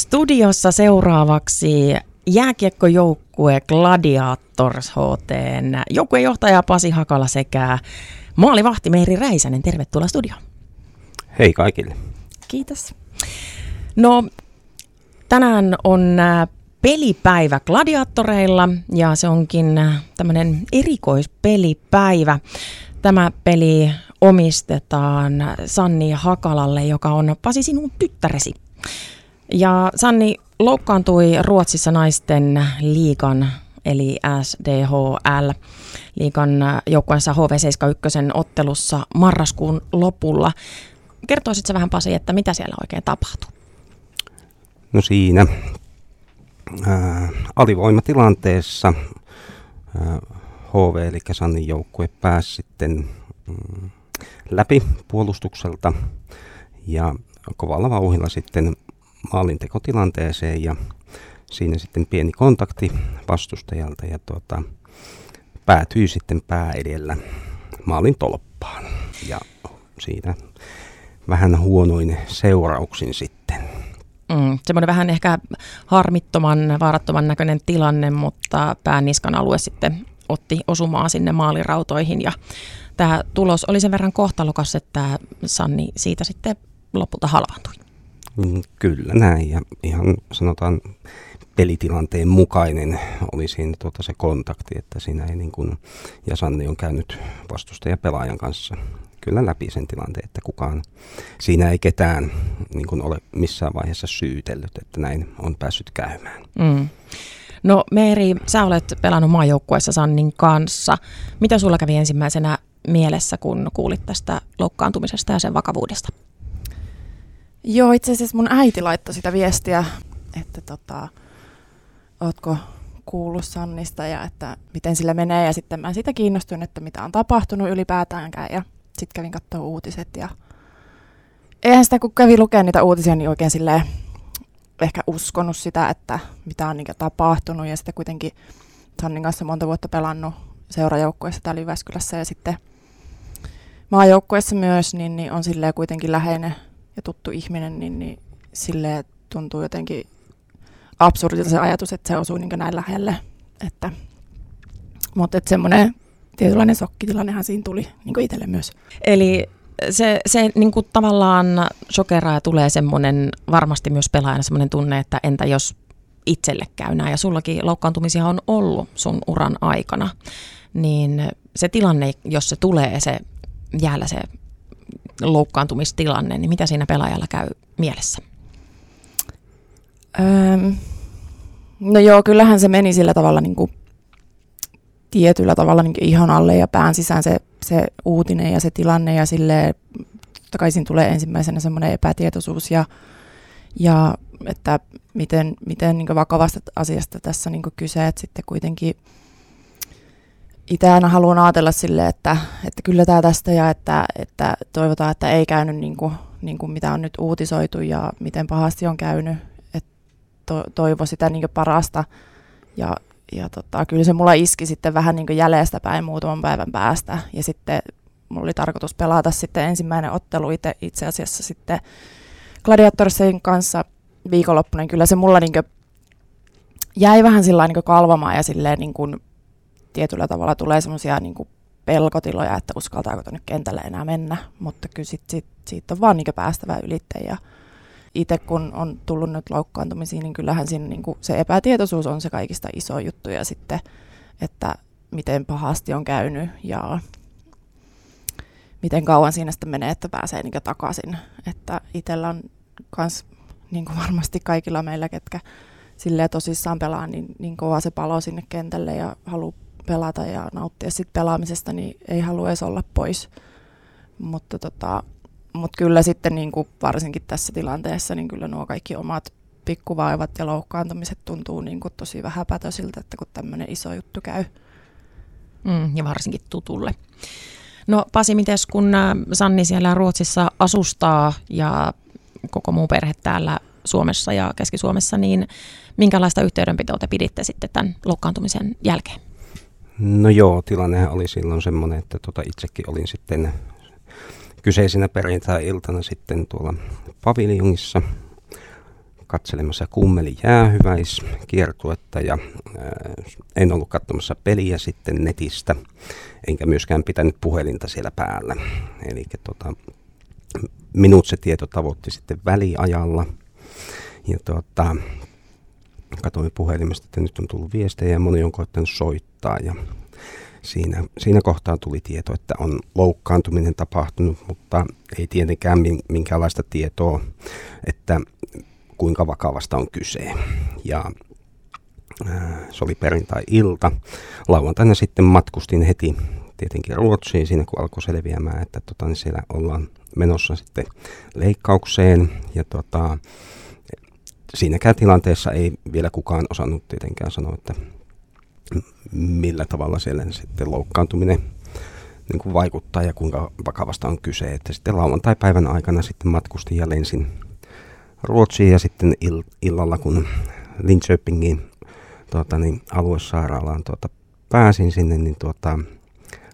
Studiossa seuraavaksi jääkiekkojoukkue Gladiators HT, joukkuejohtaja Pasi Hakala sekä maalivahti Meeri Räisänen. Tervetuloa studioon. Hei kaikille. Kiitos. No, tänään on äh, pelipäivä gladiatoreilla ja se onkin äh, tämmöinen erikoispelipäivä. Tämä peli omistetaan Sanni Hakalalle, joka on Pasi sinun tyttäresi. Ja Sanni loukkaantui Ruotsissa naisten liikan eli SDHL liikan joukkueensa HV71 ottelussa marraskuun lopulla. Kertoisitko vähän Pasi, että mitä siellä oikein tapahtui? No siinä ää, alivoimatilanteessa ää, HV eli Sannin joukkue pääsi sitten mm, läpi puolustukselta ja kovalla vauhilla sitten maalintekotilanteeseen ja siinä sitten pieni kontakti vastustajalta ja tuota, päätyi sitten pää edellä maalin tolppaan. Ja siinä vähän huonoin seurauksin sitten. Mm, semmoinen vähän ehkä harmittoman, vaarattoman näköinen tilanne, mutta pääniskan alue sitten otti osumaa sinne maalirautoihin ja tämä tulos oli sen verran kohtalokas, että Sanni siitä sitten lopulta halvaantui. Mm, kyllä näin ja ihan sanotaan pelitilanteen mukainen oli siinä tuota se kontakti, että siinä ei niin kuin, ja Sanni on käynyt vastustaja pelaajan kanssa kyllä läpi sen tilanteen, että kukaan, siinä ei ketään niin kuin ole missään vaiheessa syytellyt, että näin on päässyt käymään. Mm. No Meeri, sä olet pelannut maajoukkueessa Sannin kanssa. Mitä sulla kävi ensimmäisenä mielessä, kun kuulit tästä loukkaantumisesta ja sen vakavuudesta? Joo, itse asiassa mun äiti laittoi sitä viestiä, että tota, ootko kuullut Sannista ja että miten sillä menee. Ja sitten mä siitä kiinnostuin, että mitä on tapahtunut ylipäätäänkään. Ja sitten kävin katsoa uutiset ja eihän sitä kun kävi lukemaan niitä uutisia, niin oikein silleen ehkä uskonut sitä, että mitä on niin tapahtunut. Ja sitten kuitenkin Sannin kanssa monta vuotta pelannut seurajoukkueessa täällä Jyväskylässä ja sitten maajoukkueessa myös, niin, niin on silleen kuitenkin läheinen ja tuttu ihminen, niin, niin silleen tuntuu jotenkin absurdilta se ajatus, että se osuu niin näin lähelle. Että, mutta että semmoinen tietynlainen sokkitilannehan siinä tuli niin itselle myös. Eli se, se niin kuin tavallaan shokeraa ja tulee semmoinen varmasti myös pelaajana semmoinen tunne, että entä jos itselle käy näin. Ja sullakin loukkaantumisia on ollut sun uran aikana. Niin se tilanne, jos se tulee se jäällä se loukkaantumistilanne, niin mitä siinä pelaajalla käy mielessä? Öm, no joo, kyllähän se meni sillä tavalla niin kuin tietyllä tavalla niin ihon alle ja pään sisään se, se uutinen ja se tilanne ja sille totta kai siinä tulee ensimmäisenä semmoinen epätietoisuus ja, ja että miten, miten niin vakavasta asiasta tässä niin kyse, että sitten kuitenkin itse aina haluan ajatella sille, että, että kyllä tämä tästä ja että, että toivotaan, että ei käynyt niin kuin, niin kuin mitä on nyt uutisoitu ja miten pahasti on käynyt, että to, toivo sitä niin parasta. Ja, ja tota, kyllä se mulla iski sitten vähän niin jäljestä päin muutaman päivän päästä. Ja sitten mulla oli tarkoitus pelata sitten ensimmäinen ottelu itse, itse asiassa sitten Gladiatorsin kanssa viikonloppuna, kyllä se mulla niin jäi vähän sillä niin kalvamaan ja silleen niin kuin tietyllä tavalla tulee semmoisia niin pelkotiloja, että uskaltaako tuonne kentälle enää mennä, mutta kyllä sit, sit, siitä on vaan niin päästävä ylitte. Ja itse kun on tullut nyt loukkaantumisiin, niin kyllähän siinä niin se epätietoisuus on se kaikista iso juttu. Ja sitten, että miten pahasti on käynyt ja miten kauan siinä sitten menee, että pääsee niin takaisin. Että itsellä on kans, niin kuin varmasti kaikilla meillä, ketkä silleen tosissaan pelaa, niin, niin kova se palo sinne kentälle ja haluaa pelata ja nauttia sit pelaamisesta, niin ei halua edes olla pois. Mutta tota, mut kyllä sitten niin kuin varsinkin tässä tilanteessa, niin kyllä nuo kaikki omat pikkuvaivat ja loukkaantumiset tuntuu niin kuin tosi vähäpätöisiltä, että kun tämmöinen iso juttu käy. Mm, ja varsinkin tutulle. No Pasi, mites kun äh, Sanni siellä Ruotsissa asustaa ja koko muu perhe täällä Suomessa ja Keski-Suomessa, niin minkälaista yhteydenpitoa te piditte sitten tämän loukkaantumisen jälkeen? No joo, tilanne oli silloin semmoinen, että tota itsekin olin sitten kyseisenä perjantai-iltana sitten tuolla paviljongissa katselemassa kummeli jäähyväiskiertuetta ja ää, en ollut katsomassa peliä sitten netistä, enkä myöskään pitänyt puhelinta siellä päällä. Eli tota, minut se tieto tavoitti sitten väliajalla. Ja tota, katsoin puhelimesta, että nyt on tullut viestejä ja moni on koittanut soittaa ja siinä, siinä kohtaa tuli tieto, että on loukkaantuminen tapahtunut, mutta ei tietenkään minkäänlaista tietoa, että kuinka vakavasta on kyse. Ja se oli perjantai-ilta. Lauantaina sitten matkustin heti tietenkin Ruotsiin siinä, kun alkoi selviämään, että tota, niin siellä ollaan menossa sitten leikkaukseen. Ja tota, siinäkään tilanteessa ei vielä kukaan osannut tietenkään sanoa, että millä tavalla siellä sitten loukkaantuminen niin kuin vaikuttaa ja kuinka vakavasta on kyse. Että sitten lauantai-päivän aikana sitten matkustin ja lensin Ruotsiin ja sitten ill- illalla, kun Linköpingin tuota, niin aluesairaalaan tuota, pääsin sinne, niin tuota,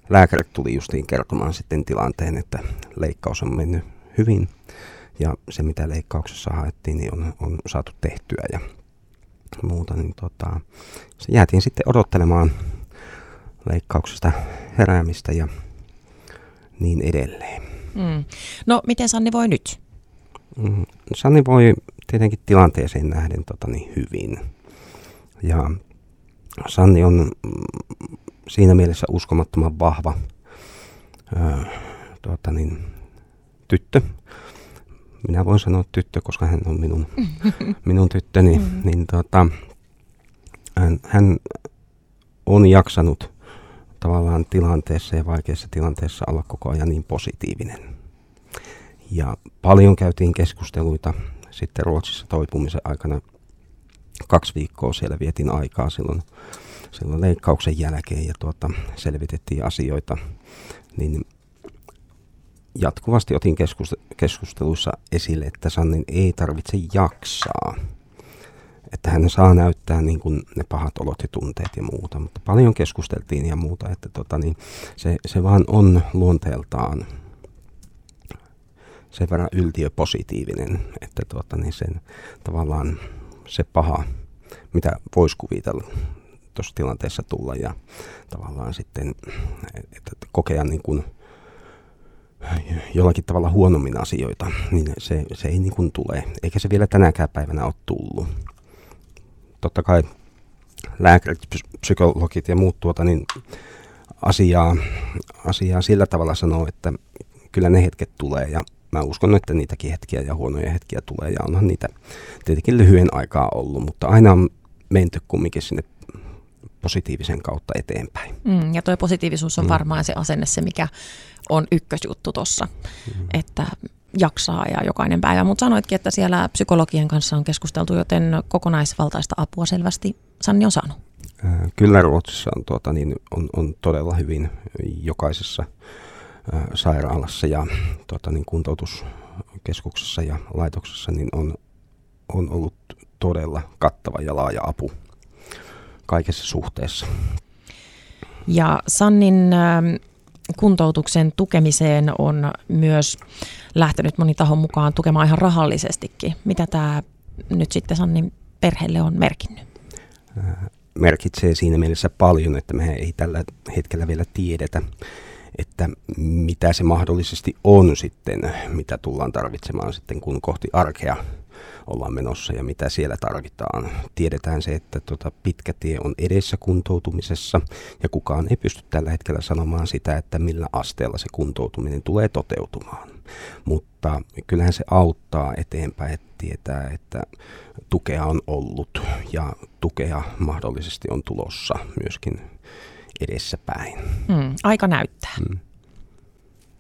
lääkärit tuli justiin kertomaan sitten tilanteen, että leikkaus on mennyt hyvin ja se mitä leikkauksessa haettiin niin on, on saatu tehtyä ja muuta, niin tota, se jäätiin sitten odottelemaan leikkauksesta heräämistä ja niin edelleen. Mm. No, miten Sanni voi nyt? Mm, Sanni voi tietenkin tilanteeseen nähden tota, niin hyvin. Ja Sanni on siinä mielessä uskomattoman vahva ää, tuota, niin, tyttö. Minä voin sanoa tyttö, koska hän on minun, minun tyttöni. Mm. Niin, tuota, hän, hän on jaksanut tavallaan tilanteessa ja vaikeassa tilanteessa olla koko ajan niin positiivinen. Ja paljon käytiin keskusteluita sitten Ruotsissa toipumisen aikana. Kaksi viikkoa siellä vietin aikaa silloin, silloin leikkauksen jälkeen ja tuota, selvitettiin asioita. Niin jatkuvasti otin keskusteluissa esille, että Sannin ei tarvitse jaksaa. Että hän saa näyttää niin kuin ne pahat olot ja tunteet ja muuta, mutta paljon keskusteltiin ja muuta, että tota, niin se, se vaan on luonteeltaan sen verran yltiöpositiivinen, että tota, niin sen, tavallaan se paha, mitä voisi kuvitella tuossa tilanteessa tulla ja tavallaan sitten että kokea niin kuin jollakin tavalla huonommin asioita, niin se, se ei niin kuin tule, eikä se vielä tänäkään päivänä ole tullut totta kai lääkärit, psykologit ja muut tuota, niin asiaa, asiaa sillä tavalla sanoo, että kyllä ne hetket tulee ja mä uskon, että niitäkin hetkiä ja huonoja hetkiä tulee ja onhan niitä tietenkin lyhyen aikaa ollut, mutta aina on menty kumminkin sinne positiivisen kautta eteenpäin. Mm, ja tuo positiivisuus on mm. varmaan se asenne, se mikä on ykkösjuttu tuossa, mm. että jaksaa ja jokainen päivä, mutta sanoitkin, että siellä psykologien kanssa on keskusteltu, joten kokonaisvaltaista apua selvästi Sanni on saanut. Kyllä Ruotsissa on, tuota, niin on, on todella hyvin jokaisessa ää, sairaalassa ja tuota, niin kuntoutuskeskuksessa ja laitoksessa niin on, on ollut todella kattava ja laaja apu kaikessa suhteessa. Ja Sannin kuntoutuksen tukemiseen on myös lähtenyt moni taho mukaan tukemaan ihan rahallisestikin. Mitä tämä nyt sitten Sannin perheelle on merkinnyt? Äh, merkitsee siinä mielessä paljon, että me ei tällä hetkellä vielä tiedetä, että mitä se mahdollisesti on sitten, mitä tullaan tarvitsemaan sitten, kun kohti arkea ollaan menossa ja mitä siellä tarvitaan. Tiedetään se, että tota pitkä tie on edessä kuntoutumisessa ja kukaan ei pysty tällä hetkellä sanomaan sitä, että millä asteella se kuntoutuminen tulee toteutumaan. Mutta kyllähän se auttaa eteenpäin, että tietää, että tukea on ollut ja tukea mahdollisesti on tulossa myöskin edessäpäin. Mm, aika näyttää. Mm.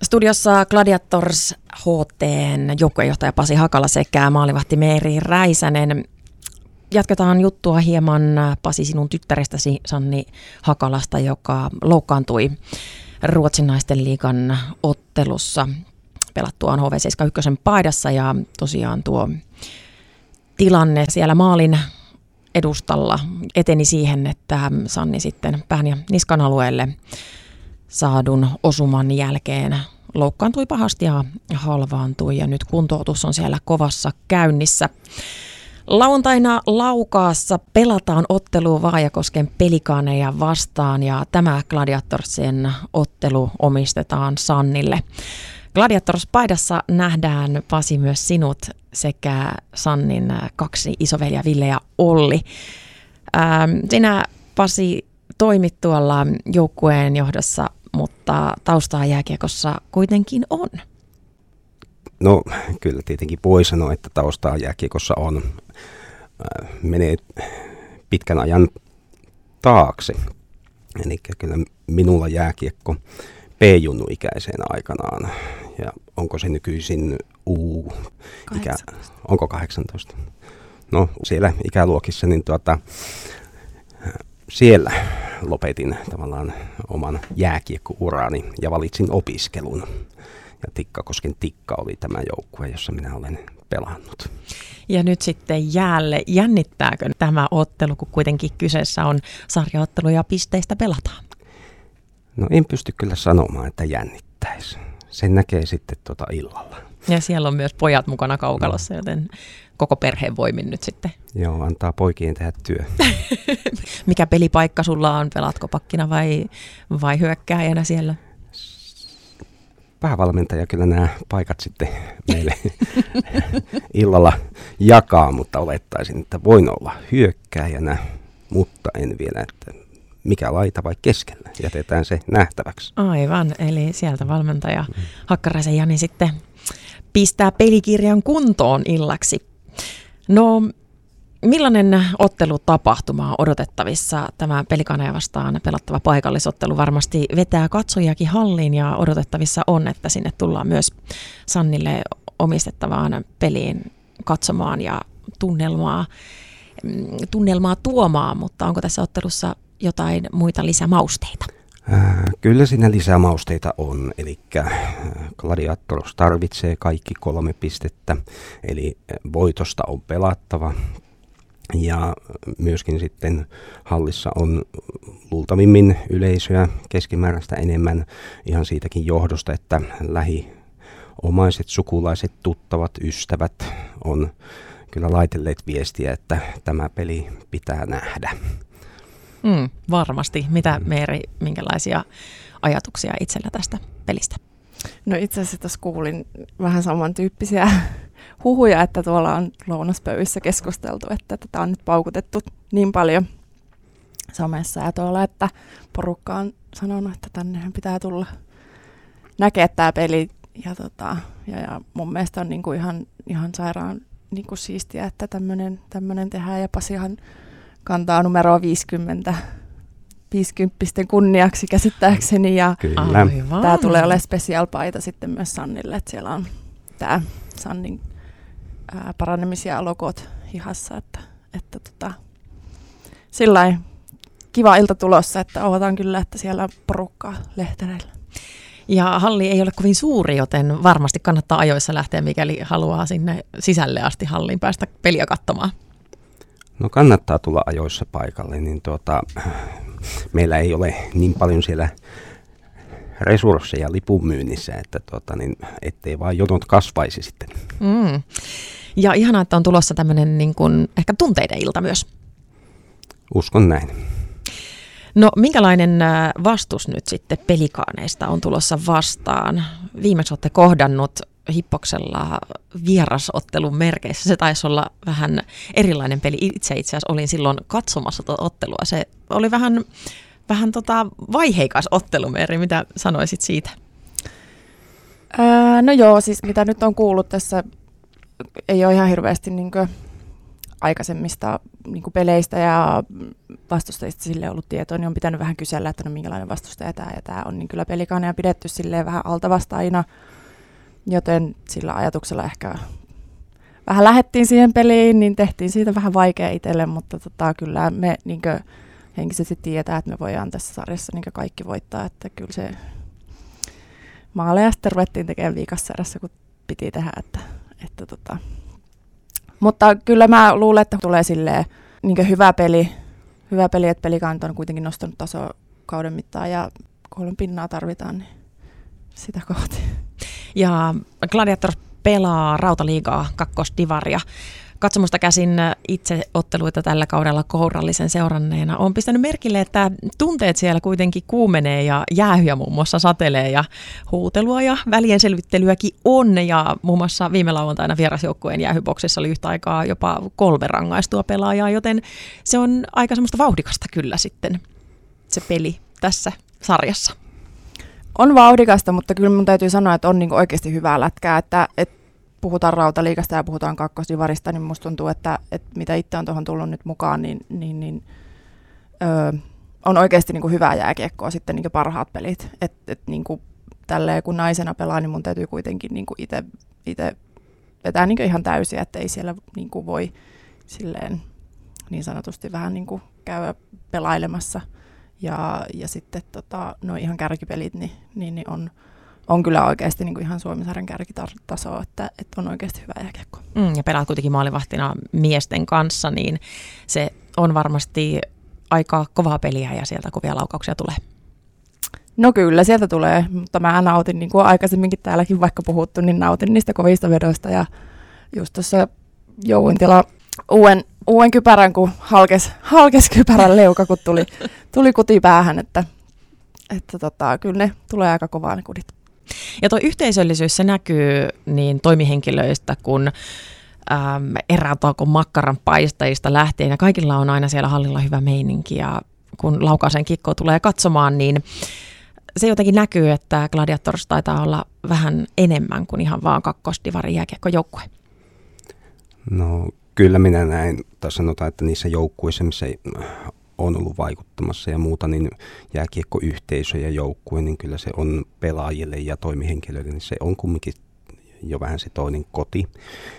Studiossa Gladiators HTn joukkueenjohtaja Pasi Hakala sekä maalivahti Meeri Räisänen. Jatketaan juttua hieman Pasi sinun tyttärestäsi Sanni Hakalasta, joka loukkaantui Ruotsin naisten liigan ottelussa pelattuaan HV71 paidassa ja tosiaan tuo tilanne siellä maalin edustalla eteni siihen, että Sanni sitten pään ja niskan alueelle saadun osuman jälkeen loukkaantui pahasti ja halvaantui ja nyt kuntoutus on siellä kovassa käynnissä. Lauantaina Laukaassa pelataan ottelu Vaajakosken pelikaaneja vastaan ja tämä Gladiatorsin ottelu omistetaan Sannille. Gladiators-paidassa nähdään Pasi myös sinut sekä Sannin kaksi isoveliä Ville ja Olli. Ähm, sinä Pasi toimit tuolla joukkueen johdossa, mutta taustaa jääkiekossa kuitenkin on. No kyllä tietenkin voi sanoa, että taustaa jääkiekossa on. Äh, menee pitkän ajan taakse. Eli kyllä minulla jääkiekko P-junnu ikäiseen aikanaan. Ja onko se nykyisin U? Ikä, onko 18? No siellä ikäluokissa, niin tuota, siellä lopetin tavallaan oman jääkiekkourani ja valitsin opiskelun. Ja Tikkakosken Tikka oli tämä joukkue, jossa minä olen pelannut. Ja nyt sitten jäälle, jännittääkö tämä ottelu, kun kuitenkin kyseessä on sarjaottelu ja pisteistä pelataan? No en pysty kyllä sanomaan, että jännittäisi. Sen näkee sitten tota illalla. Ja siellä on myös pojat mukana kaukalossa, no. joten koko perheen voimin nyt sitten. Joo, antaa poikien tehdä työ. Mikä pelipaikka sulla on? Pelaatko pakkina vai, vai hyökkääjänä siellä? päävalmentaja kyllä nämä paikat sitten meille illalla jakaa, mutta olettaisin, että voin olla hyökkääjänä, mutta en vielä, että mikä laita vai keskellä. Jätetään se nähtäväksi. Aivan, eli sieltä valmentaja mm. Hakkaraisen Jani sitten pistää pelikirjan kuntoon illaksi. No, Millainen ottelutapahtuma on odotettavissa? Tämä pelikaneja vastaan pelattava paikallisottelu varmasti vetää katsojakin halliin ja odotettavissa on, että sinne tullaan myös Sannille omistettavaan peliin katsomaan ja tunnelmaa, mm, tunnelmaa tuomaan, mutta onko tässä ottelussa jotain muita lisämausteita? Kyllä siinä lisämausteita on, eli Gladiatoros tarvitsee kaikki kolme pistettä, eli voitosta on pelattava, ja myöskin sitten hallissa on luultavimmin yleisöä keskimääräistä enemmän ihan siitäkin johdosta, että lähiomaiset, sukulaiset, tuttavat, ystävät on kyllä laitelleet viestiä, että tämä peli pitää nähdä. Mm, varmasti. Mitä Meeri, minkälaisia ajatuksia itsellä tästä pelistä? No itse asiassa tässä kuulin vähän samantyyppisiä huhuja, että tuolla on lounaspöydissä keskusteltu, että tätä on nyt paukutettu niin paljon somessa ja tuolla, että porukka on sanonut, että tänne pitää tulla näkee tämä peli. Ja, tota, ja, ja mun mielestä on niinku ihan, ihan sairaan niinku siistiä, että tämmöinen tehdään. Ja Pasihan kantaa numeroa 50 50 kunniaksi käsittääkseni. Ja tämä tulee olemaan special paita sitten myös Sannille, että siellä on tämä Sannin ää, paranemisia logot hihassa, että, että tota, sillä kiva ilta tulossa, että odotan kyllä, että siellä on porukkaa lehtereillä. Ja halli ei ole kovin suuri, joten varmasti kannattaa ajoissa lähteä, mikäli haluaa sinne sisälle asti hallin päästä peliä katsomaan. No kannattaa tulla ajoissa paikalle, niin tuota, meillä ei ole niin paljon siellä resursseja lipun myynnissä, että tuota, niin, ettei vaan jonot kasvaisi sitten. Mm. Ja ihanaa, että on tulossa tämmöinen niin kuin, ehkä tunteiden ilta myös. Uskon näin. No minkälainen äh, vastus nyt sitten pelikaaneista on tulossa vastaan? Viimeksi olette kohdannut Hippoksella vierasottelun merkeissä. Se taisi olla vähän erilainen peli. Itse itse asiassa olin silloin katsomassa tuota ottelua. Se oli vähän, vähän tota vaiheikas ottelu, Meri. Mitä sanoisit siitä? Ää, no joo, siis mitä nyt on kuullut tässä ei ole ihan hirveästi niin aikaisemmista niin peleistä ja vastustajista sille ollut tietoa, niin on pitänyt vähän kysellä, että no minkälainen vastustaja tämä ja tämä on, niin kyllä pelikaneja pidetty silleen vähän altavastaina, joten sillä ajatuksella ehkä vähän lähettiin siihen peliin, niin tehtiin siitä vähän vaikea itselle, mutta tota, kyllä me niin kuin, henkisesti tietää, että me voidaan tässä sarjassa niin kaikki voittaa, että kyllä se maaleja sitten ruvettiin tekemään viikossa kun piti tehdä, että että tota. Mutta kyllä mä luulen, että tulee silleen niin hyvä peli, hyvä peli, että pelikanta on kuitenkin nostanut taso kauden mittaan ja kolme pinnaa tarvitaan, niin sitä kohti. Ja Gladiator pelaa Rautaliigaa kakkosdivaria. katsomusta käsin itse otteluita tällä kaudella kourallisen seuranneena. on pistänyt merkille, että tunteet siellä kuitenkin kuumenee ja jäähyjä muun muassa satelee ja huutelua ja välienselvittelyäkin on. Ja muun muassa viime lauantaina vierasjoukkueen jäähyboksissa oli yhtä aikaa jopa kolme rangaistua pelaajaa, joten se on aika semmoista vauhdikasta kyllä sitten se peli tässä sarjassa. On vauhdikasta, mutta kyllä mun täytyy sanoa, että on niinku oikeasti hyvää lätkää, että, että puhutaan rautaliikasta ja puhutaan kakkosdivarista, niin musta tuntuu, että, että mitä itse on tuohon tullut nyt mukaan, niin, niin, niin öö, on oikeasti niin kuin hyvää jääkiekkoa sitten niin parhaat pelit. Et, et niin kuin tälleen kun naisena pelaa, niin mun täytyy kuitenkin niin itse vetää niin ihan täysiä, että ei siellä niin kuin voi silleen niin sanotusti vähän niin kuin käydä pelailemassa. Ja, ja sitten tota, no ihan kärkipelit, niin, niin, niin on, on kyllä oikeasti niin kuin ihan Suomisarjan kärkitasoa, että, että on oikeasti hyvä jääkiekko. Mm, ja pelaat kuitenkin maalivahtina miesten kanssa, niin se on varmasti aika kovaa peliä ja sieltä kovia laukauksia tulee. No kyllä, sieltä tulee, mutta mä nautin, niin kuin aikaisemminkin täälläkin vaikka puhuttu, niin nautin niistä kovista vedoista ja just tuossa jouin tila uuden, uuden kypärän, kun halkes, halkes kypärän leuka, kun tuli, tuli kuti päähän, että, että tota, kyllä ne tulee aika kovaa ne kudit. Ja tuo yhteisöllisyys, se näkyy niin toimihenkilöistä kuin äm, erätauko makkaran paistajista lähtien, ja kaikilla on aina siellä hallilla hyvä meininki, ja kun Laukaisen kikko tulee katsomaan, niin se jotenkin näkyy, että Gladiators taitaa olla vähän enemmän kuin ihan vaan kakkosdivarin jääkiekkojoukkue. No kyllä minä näin, tai sanotaan, että niissä joukkueissa, missä on ollut vaikuttamassa ja muuta, niin jääkiekkoyhteisö ja joukkue, niin kyllä se on pelaajille ja toimihenkilöille, niin se on kumminkin jo vähän se toinen koti.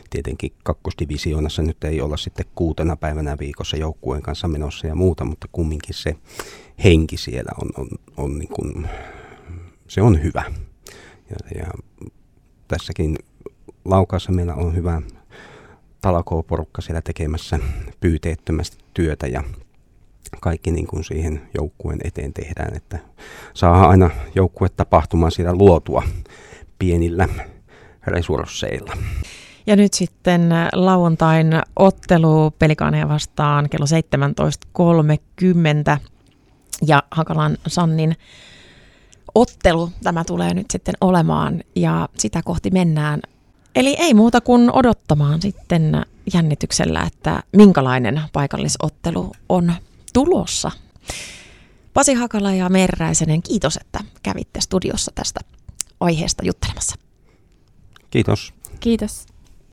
Tietenkin kakkosdivisioonassa nyt ei olla sitten kuutena päivänä viikossa joukkueen kanssa menossa ja muuta, mutta kumminkin se henki siellä on, on, on niin kuin, se on hyvä. Ja, ja tässäkin laukaassa meillä on hyvä talakooporukka siellä tekemässä pyyteettömästi työtä ja kaikki niin kuin siihen joukkueen eteen tehdään, että saa aina joukkue tapahtumaan siellä luotua pienillä resursseilla. Ja nyt sitten lauantain ottelu Pelikaaneja vastaan kello 17.30 ja Hakalan Sannin ottelu tämä tulee nyt sitten olemaan ja sitä kohti mennään. Eli ei muuta kuin odottamaan sitten jännityksellä, että minkälainen paikallisottelu on tulossa. Pasi Hakala ja Merräisenen, kiitos, että kävitte studiossa tästä aiheesta juttelemassa. Kiitos. Kiitos.